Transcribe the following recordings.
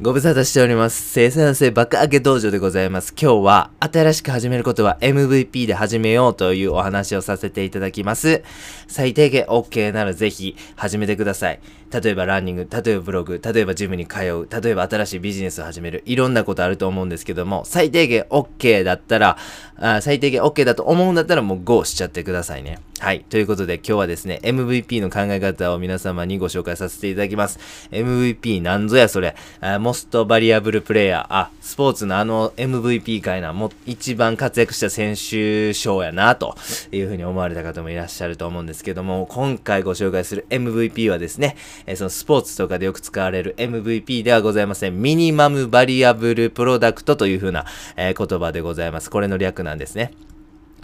ご無沙汰しております。生産性爆上げ道場でございます。今日は新しく始めることは MVP で始めようというお話をさせていただきます。最低限 OK ならぜひ始めてください。例えばランニング、例えばブログ、例えばジムに通う、例えば新しいビジネスを始める、いろんなことあると思うんですけども、最低限 OK だったら、あ最低限 OK だと思うんだったらもう GO しちゃってくださいね。はい。ということで今日はですね、MVP の考え方を皆様にご紹介させていただきます。MVP なんぞやそれ。あモストバリアブルプレイヤー。あ、スポーツのあの MVP かいな。もう一番活躍した選手賞やな、というふうに思われた方もいらっしゃると思うんですけども、今回ご紹介する MVP はですね、えーそのスポーツとかでよく使われる MVP ではございません。ミニマムバリアブルプロダクトというふうな、えー言葉でございます。これの略なんですね。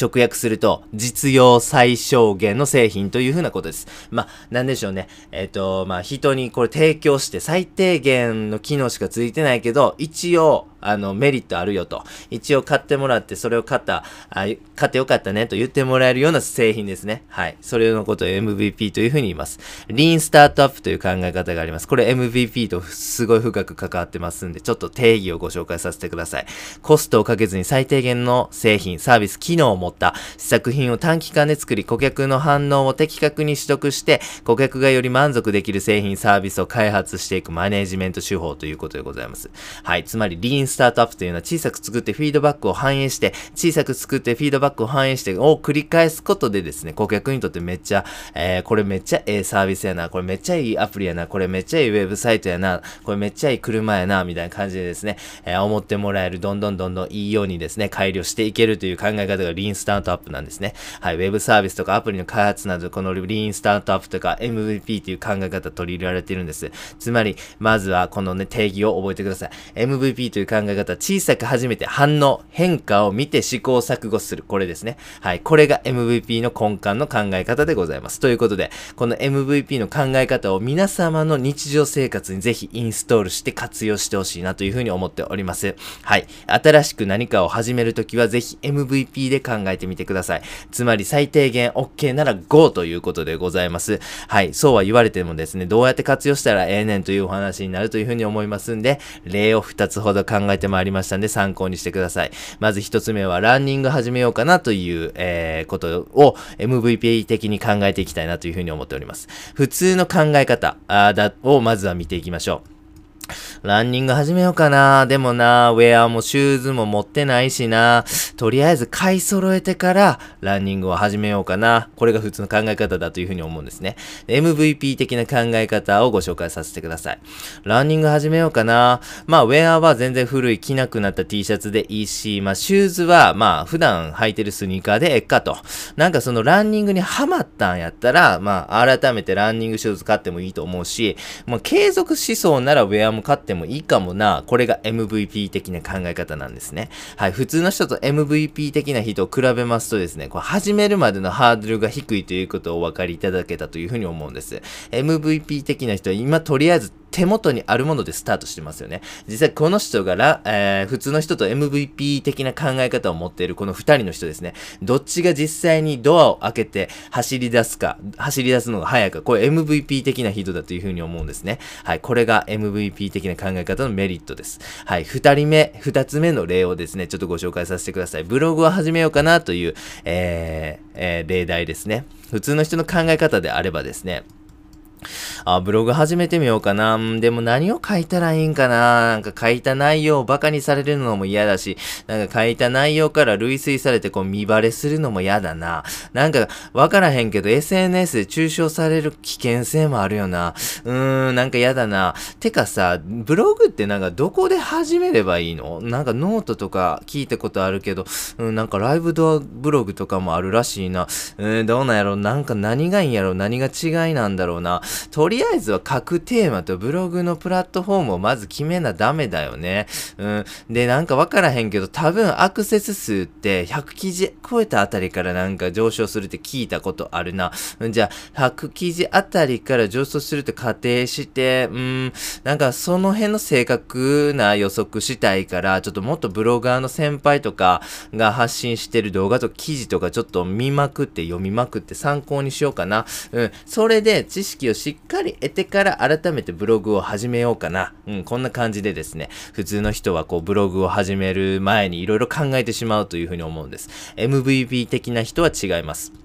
直訳すると、実用最小限の製品というふうなことです。まあ、なんでしょうね。えっ、と、まあ、人にこれ提供して最低限の機能しかついてないけど、一応、あの、メリットあるよと。一応買ってもらって、それを買った、あ買ってよかったねと言ってもらえるような製品ですね。はい。それのことを MVP というふうに言います。リーンスタートアップという考え方があります。これ MVP とすごい深く関わってますんで、ちょっと定義をご紹介させてください。コストをかけずに最低限の製品、サービス、機能を持った試作品を短期間で作り、顧客の反応を的確に取得して、顧客がより満足できる製品、サービスを開発していくマネジメント手法ということでございます。はい。つまり、リーンスタートアップというのは小さく作ってフィードバックを反映して、小さく作ってフィードバックを反映して、を繰り返すことでですね、顧客にとってめっちゃ、えー、これめっちゃええサービスやな、これめっちゃいいアプリやな、これめっちゃいいウェブサイトやな、これめっちゃいい車やな、みたいな感じでですね、えー思ってもらえる、どんどんどんどんいいようにですね、改良していけるという考え方がリーンスタートアップなんですね。はい、ウェブサービスとかアプリの開発など、このリーンスタートアップとか MVP という考え方取り入れられているんです。つまり、まずはこのね、定義を覚えてください。MVP という考ええ方、小さく初めて反応、変化を見て試行錯誤する。これですね。はい、これが MVP の根幹の考え方でございます。ということで、この MVP の考え方を皆様の日常生活にぜひインストールして活用してほしいなというふうに思っております。はい。新しく何かを始めるときはぜひ MVP で考えてみてください。つまり最低限 OK なら GO ということでございます。はい。そうは言われてもですね、どうやって活用したらええねんというお話になるというふうに思いますんで、例を2つほど考ええてまいりましたんで参考にしてください。まず1つ目はランニング始めようかなという、えー、ことを MVP 的に考えていきたいなというふうに思っております。普通の考え方あだをまずは見ていきましょう。ランニング始めようかな。でもな、ウェアもシューズも持ってないしな。とりあえず買い揃えてからランニングを始めようかな。これが普通の考え方だというふうに思うんですね。MVP 的な考え方をご紹介させてください。ランニング始めようかな。まあ、ウェアは全然古い着なくなった T シャツでいいし、まあ、シューズはまあ、普段履いてるスニーカーでええかと。なんかそのランニングにハマったんやったら、まあ、改めてランニングシューズ買ってもいいと思うし、まあ、継続しそうならウェアも勝ってもいいかもな。これが MVP 的な考え方なんですね。はい。普通の人と MVP 的な人を比べますとですね、こう始めるまでのハードルが低いということをお分かりいただけたというふうに思うんです。MVP 的な人は今とりあえず手元にあるものでスタートしてますよね。実際この人がら、えー普通の人と MVP 的な考え方を持っているこの二人の人ですね。どっちが実際にドアを開けて走り出すか、走り出すのが早いか、これ MVP 的な人だというふうに思うんですね。はい。これが MVP 的な考え方のメリットです。はい。二人目、二つ目の例をですね、ちょっとご紹介させてください。ブログを始めようかなという、えーえー例題ですね。普通の人の考え方であればですね、あ、ブログ始めてみようかな。でも何を書いたらいいんかな。なんか書いた内容をバカにされるのも嫌だし、なんか書いた内容から類推されてこう身バレするのも嫌だな。なんかわからへんけど SNS で中傷される危険性もあるよな。うーん、なんか嫌だな。てかさ、ブログってなんかどこで始めればいいの？なんかノートとか聞いたことあるけど、うん、なんかライブドアブログとかもあるらしいな。うん、どうなんやろ？なんか何がいいんやろ？何が違いなんだろうな？とりあえずは書くテーマとブログのプラットフォームをまず決めなダメだよね。うん。で、なんかわからへんけど、多分アクセス数って100記事超えたあたりからなんか上昇するって聞いたことあるな。うんじゃあ、100記事あたりから上昇するって仮定して、うん、なんかその辺の正確な予測したいから、ちょっともっとブロガーの先輩とかが発信してる動画と記事とかちょっと見まくって読みまくって参考にしようかな。うん。それで知識をしっかり得てから改めてブログを始めようかな。うん、こんな感じでですね、普通の人はこうブログを始める前にいろいろ考えてしまうというふうに思うんです。MVP 的な人は違います。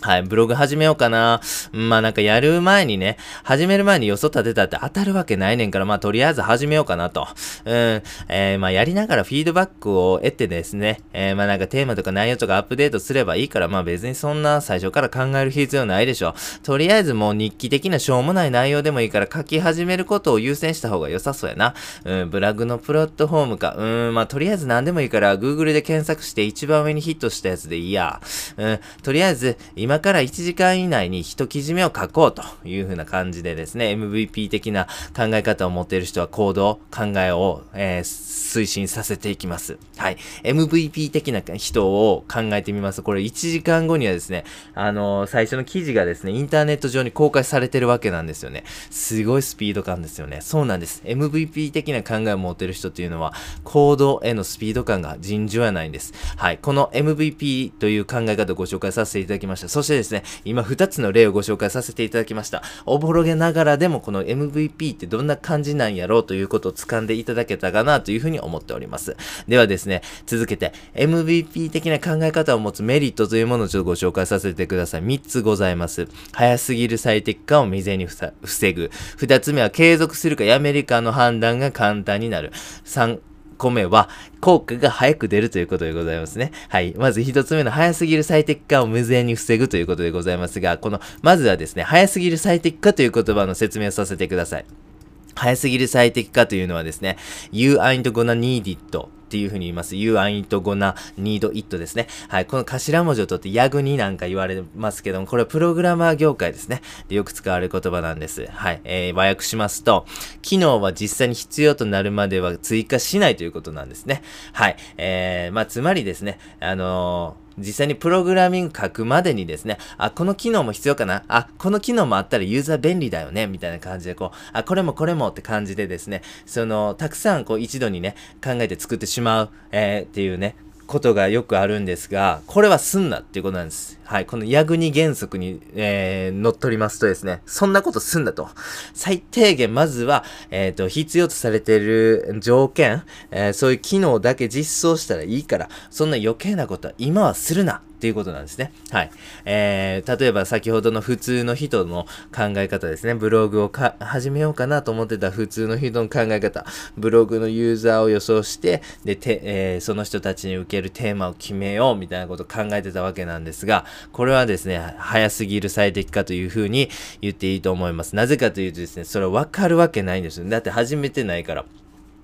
はい、ブログ始めようかな。まあなんかやる前にね、始める前に予想立てたって当たるわけないねんから、まあとりあえず始めようかなと。うん、えー、まあやりながらフィードバックを得てですね、えー、まあなんかテーマとか内容とかアップデートすればいいから、まあ別にそんな最初から考える必要ないでしょ。とりあえずもう日記的なしょうもない内容でもいいから書き始めることを優先した方が良さそうやな。うん、ブラグのプラットフォームか。うん、まあとりあえず何でもいいから Google で検索して一番上にヒットしたやつでいいや。うん、とりあえず今から1時間以内に一記事目を書こうという風な感じでですね、MVP 的な考え方を持っている人は行動、考えを、えー、推進させていきます。はい。MVP 的な人を考えてみます。これ1時間後にはですね、あのー、最初の記事がですね、インターネット上に公開されてるわけなんですよね。すごいスピード感ですよね。そうなんです。MVP 的な考えを持っている人っていうのは、行動へのスピード感が尋常やないんです。はい。この MVP という考え方をご紹介させていただきました。そしてですね、今2つの例をご紹介させていただきました。おぼろげながらでもこの MVP ってどんな感じなんやろうということを掴んでいただけたかなというふうに思っております。ではですね、続けて MVP 的な考え方を持つメリットというものをちょっとご紹介させてください。3つございます。早すぎる最適化を未然に防ぐ。2つ目は継続するかやめるかの判断が簡単になる。3個目は、効果が早く出るということでございますね。はい。まず一つ目の早すぎる最適化を無税に防ぐということでございますが、この、まずはですね、早すぎる最適化という言葉の説明をさせてください。早すぎる最適化というのはですね、You ain't gonna need it っていうふうに言います。You ain't gonna need it ですね。はい。この頭文字を取ってヤグになんか言われますけども、これはプログラマー業界ですね。でよく使われる言葉なんです。はい。えー、和訳しますと、機能は実際に必要となるまでは追加しないということなんですね。はい。えー、まあ、つまりですね、あのー実際にプログラミング書くまでにですね、あ、この機能も必要かな？あ、この機能もあったらユーザー便利だよね？みたいな感じでこう、あ、これもこれもって感じでですね、その、たくさんこう一度にね、考えて作ってしまう、えー、っていうね、ことがよくあるんですが、これはすんなっていうことなんです。はい。このヤグニ原則に、えー、乗っ取りますとですね、そんなことすんだと。最低限、まずは、えっ、ー、と、必要とされている条件、えー、そういう機能だけ実装したらいいから、そんな余計なことは今はするな。っていうことなんですね。はい。えー、例えば先ほどの普通の人の考え方ですね。ブログを始めようかなと思ってた普通の人の考え方。ブログのユーザーを予想して、で、てえー、その人たちに受けるテーマを決めようみたいなことを考えてたわけなんですが、これはですね、早すぎる最適化というふうに言っていいと思います。なぜかというとですね、それはわかるわけないんですよ。だって始めてないから。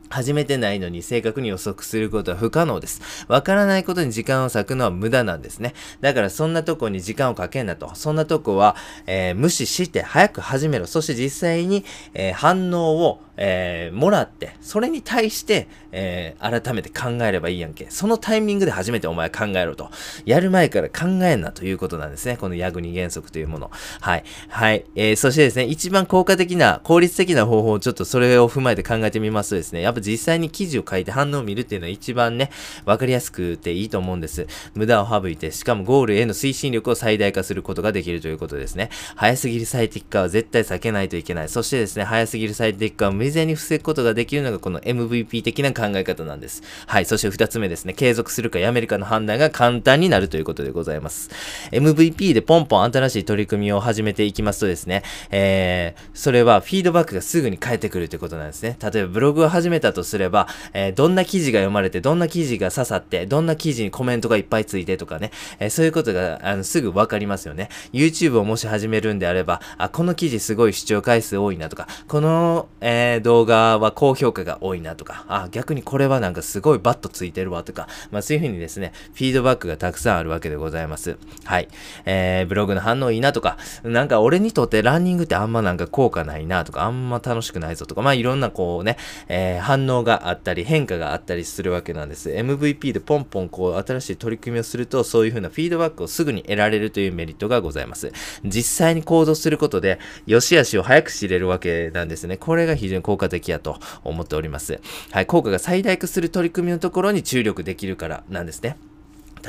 始めてないのに正確に予測することは不可能です。わからないことに時間を割くのは無駄なんですね。だからそんなとこに時間をかけんなと。そんなとこは、えー、無視して早く始めろ。そして実際に、えー、反応をえー、もらって、それに対して、えー、改めて考えればいいやんけ。そのタイミングで初めてお前考えろと。やる前から考えんなということなんですね。このヤグニ原則というもの。はい。はい。えー、そしてですね、一番効果的な、効率的な方法をちょっとそれを踏まえて考えてみますとですね、やっぱ実際に記事を書いて反応を見るっていうのは一番ね、わかりやすくていいと思うんです。無駄を省いて、しかもゴールへの推進力を最大化することができるということですね。早すぎる最適化は絶対避けないといけない。そしてですね、早すぎる最適化を未然に防ぐことができるのがこの MVP 的な考え方なんです。はい。そして二つ目ですね。継続するかやめるかの判断が簡単になるということでございます。MVP でポンポン新しい取り組みを始めていきますとですね、えー、それはフィードバックがすぐに返ってくるということなんですね。例えばブログを始めたとすれば、えー、どんな記事が読まれて、どんな記事が刺さって、どんな記事にコメントがいっぱいついてとかね、えー、そういうことがあのすぐわかりますよね。YouTube をもし始めるんであれば、あ、この記事すごい視聴回数多いなとか、この、えー、動画は高評価が多いなとか、あ、逆にこれはなんかすごいバットついてるわとか、まあそういうふうにですね、フィードバックがたくさんあるわけでございます。はい。えー、ブログの反応いいなとか、なんか俺にとってランニングってあんまなんか効果ないなとか、あんま楽しくないぞとか、まあいろんなこうね、えー、反応があったり、変化があったりするわけなんです。MVP でポンポンこう新しい取り組みをすると、そういうふうなフィードバックをすぐに得られるというメリットがございます。実際に行動することで、良し悪しを早く知れるわけなんですね。これが非常に効果的やと思っております。はい、効果が最大化する取り組みのところに注力できるからなんですね。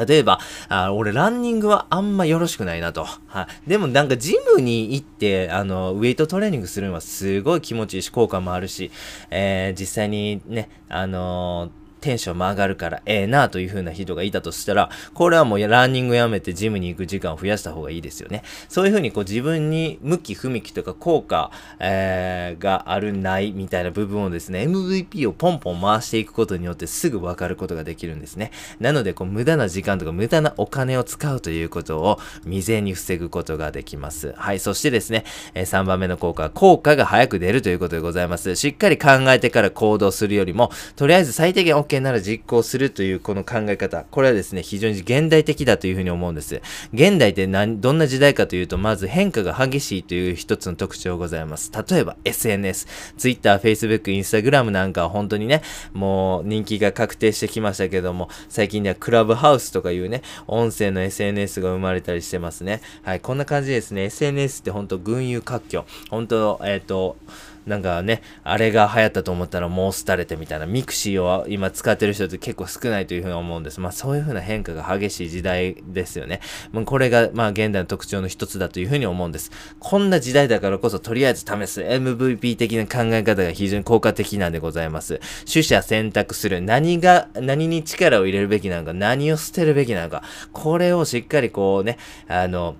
例えば、あ俺ランニングはあんまよろしくないなと。はい。でもなんかジムに行って、あの、ウェイトトレーニングするのはすごい気持ちいいし、効果もあるし、えー、実際にね、あのーテンションも上がるからええなという風な人がいたとしたら、これはもうランニングやめてジムに行く時間を増やした方がいいですよね。そういう風にこう自分に向き不向きとか効果、えー、があるないみたいな部分をですね、MVP をポンポン回していくことによってすぐわかることができるんですね。なので、こう無駄な時間とか無駄なお金を使うということを未然に防ぐことができます。はい。そしてですね、えー、3番目の効果は効果が早く出るということでございます。しっかり考えてから行動するよりも、とりあえず最低限 OK なら実行するというこの考え方、これはですね、非常に現代的だというふうに思うんです。現代って何、どんな時代かというと、まず変化が激しいという一つの特徴がございます。例えば SNS、Twitter、Facebook、Instagram なんかは本当にね、もう人気が確定してきましたけども、最近ではクラブハウスとかいうね、音声の SNS が生まれたりしてますね。はい、こんな感じですね。SNS って本当群雄割拠。本当、えっ、ー、と、なんかね、あれが流行ったと思ったらもう廃れてみたいな、 mixi を今使ってる人って結構少ないというふうに思うんです。まあそういうふうな変化が激しい時代ですよね。もうこれがまあ現代の特徴の一つだというふうに思うんです。こんな時代だからこそとりあえず試す MVP 的な考え方が非常に効果的なんでございます。取捨選択する。何が、何に力を入れるべきなのか、何を捨てるべきなのか。これをしっかりこうね、あの、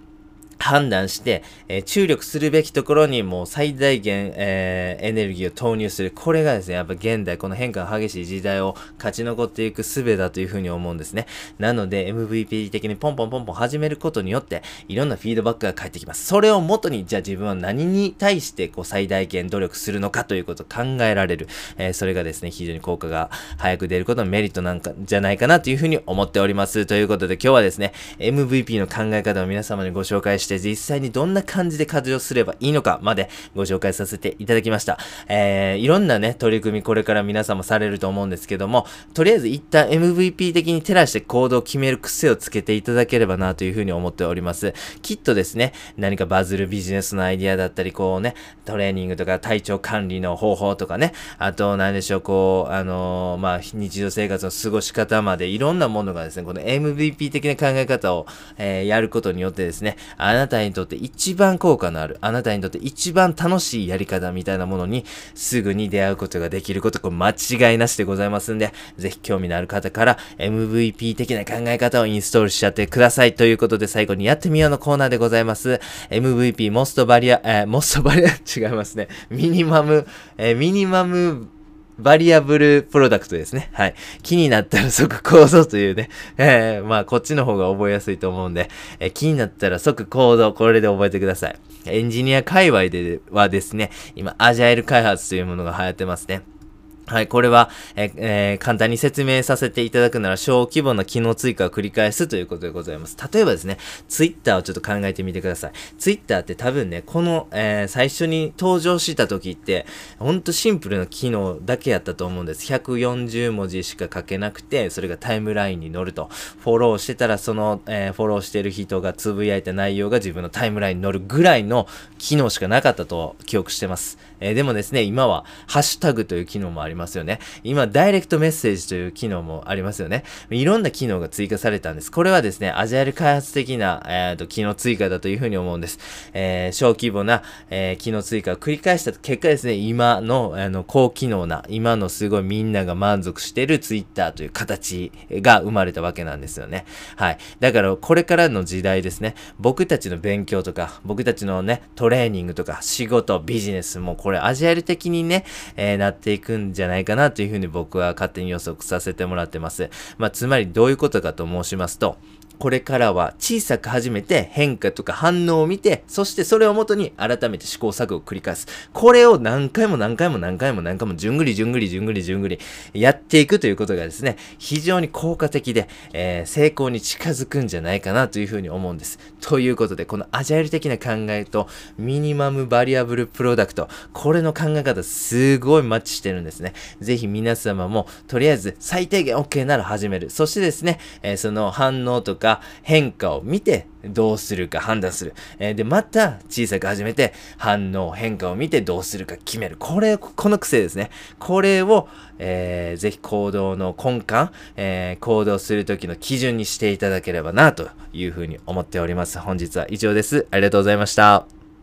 判断して、えー、注力するべきところにもう最大限、えー、エネルギーを投入する。これがですね、やっぱ現代、この変化が激しい時代を勝ち残っていく術だというふうに思うんですね。なので、MVP 的にポンポンポンポン始めることによって、いろんなフィードバックが返ってきます。それをもとに、じゃあ自分は何に対してこう最大限努力するのかということを考えられる。えー、それがですね、非常に効果が早く出ることのメリットなんか、じゃないかなというふうに思っております。ということで、今日はですね、MVP の考え方を皆様にご紹介してして実際にどんな感じで活用すればいいのかまでご紹介させていただきました。えー、いろんなね、取り組みこれから皆さんもされると思うんですけども、とりあえず一旦 MVP 的に照らして行動を決める癖をつけていただければなというふうに思っております。きっとですね、何かバズるビジネスのアイディアだったり、こうね、トレーニングとか体調管理の方法とかね、あと何でしょう、こう、あのー、まあ、日常生活の過ごし方までいろんなものがですね、この MVP 的な考え方を、えー、やることによってですね、あなたにとって一番効果のある、あなたにとって一番楽しいやり方みたいなものにすぐに出会うことができること、これ間違いなしでございますんで、ぜひ興味のある方から MVP 的な考え方をインストールしちゃってください。ということで最後にやってみようのコーナーでございます。MVP モストバリア、えー、モストバリア、違いますね。ミニマム、えー、ミニマムバリアブルプロダクトですね。はい。気になったら即行動というね。えー、まあ、こっちの方が覚えやすいと思うんで、えー、気になったら即行動、これで覚えてください。エンジニア界隈ではですね、今、アジャイル開発というものが流行ってますね。はい、これは、ええー、簡単に説明させていただくなら小規模な機能追加を繰り返すということでございます。例えばですね、ツイッターをちょっと考えてみてください。ツイッターって多分ね、この、えー、最初に登場した時って、ほんとシンプルな機能だけやったと思うんです。140文字しか書けなくて、それがタイムラインに乗ると。フォローしてたら、その、えー、フォローしてる人がつぶやいた内容が自分のタイムラインに乗るぐらいの機能しかなかったと記憶してます。えー、でもですね、今は、ハッシュタグという機能もありますよね。今、ダイレクトメッセージという機能もありますよね。いろんな機能が追加されたんです。これはですね、アジャイル開発的な、えーと、機能追加だというふうに思うんです。えー、小規模な、えー、機能追加を繰り返した結果ですね、今の、あの、高機能な、今のすごいみんなが満足しているツイッターという形が生まれたわけなんですよね。はい。だから、これからの時代ですね、僕たちの勉強とか、僕たちのね、トレーニングとか、仕事、ビジネスも、これアジアル的にね、えー、なっていくんじゃないかなというふうに僕は勝手に予測させてもらってます。まあ、つまりどういうことかと申しますと、これからは小さく始めて変化とか反応を見て、そしてそれをもとに改めて試行錯誤を繰り返す。これを何回も何回も何回も何回もじゅんぐりじゅんぐりじゅんぐりじゅんぐりやっていくということがですね、非常に効果的で、えー、成功に近づくんじゃないかなというふうに思うんです。ということで、このアジャイル的な考えとミニマムバリアブルプロダクト、これの考え方すごいマッチしてるんですね。ぜひ皆様もとりあえず最低限 OK なら始める。そしてですね、えー、その反応とかか変化を見てどうするか判断する。えー、で、また小さく始めて反応、変化を見てどうするか決める。これ、この癖ですね。これを、えー、ぜひ行動の根幹、えー、行動するときの基準にしていただければなというふうに思っております。本日は以上です。ありがとうございました。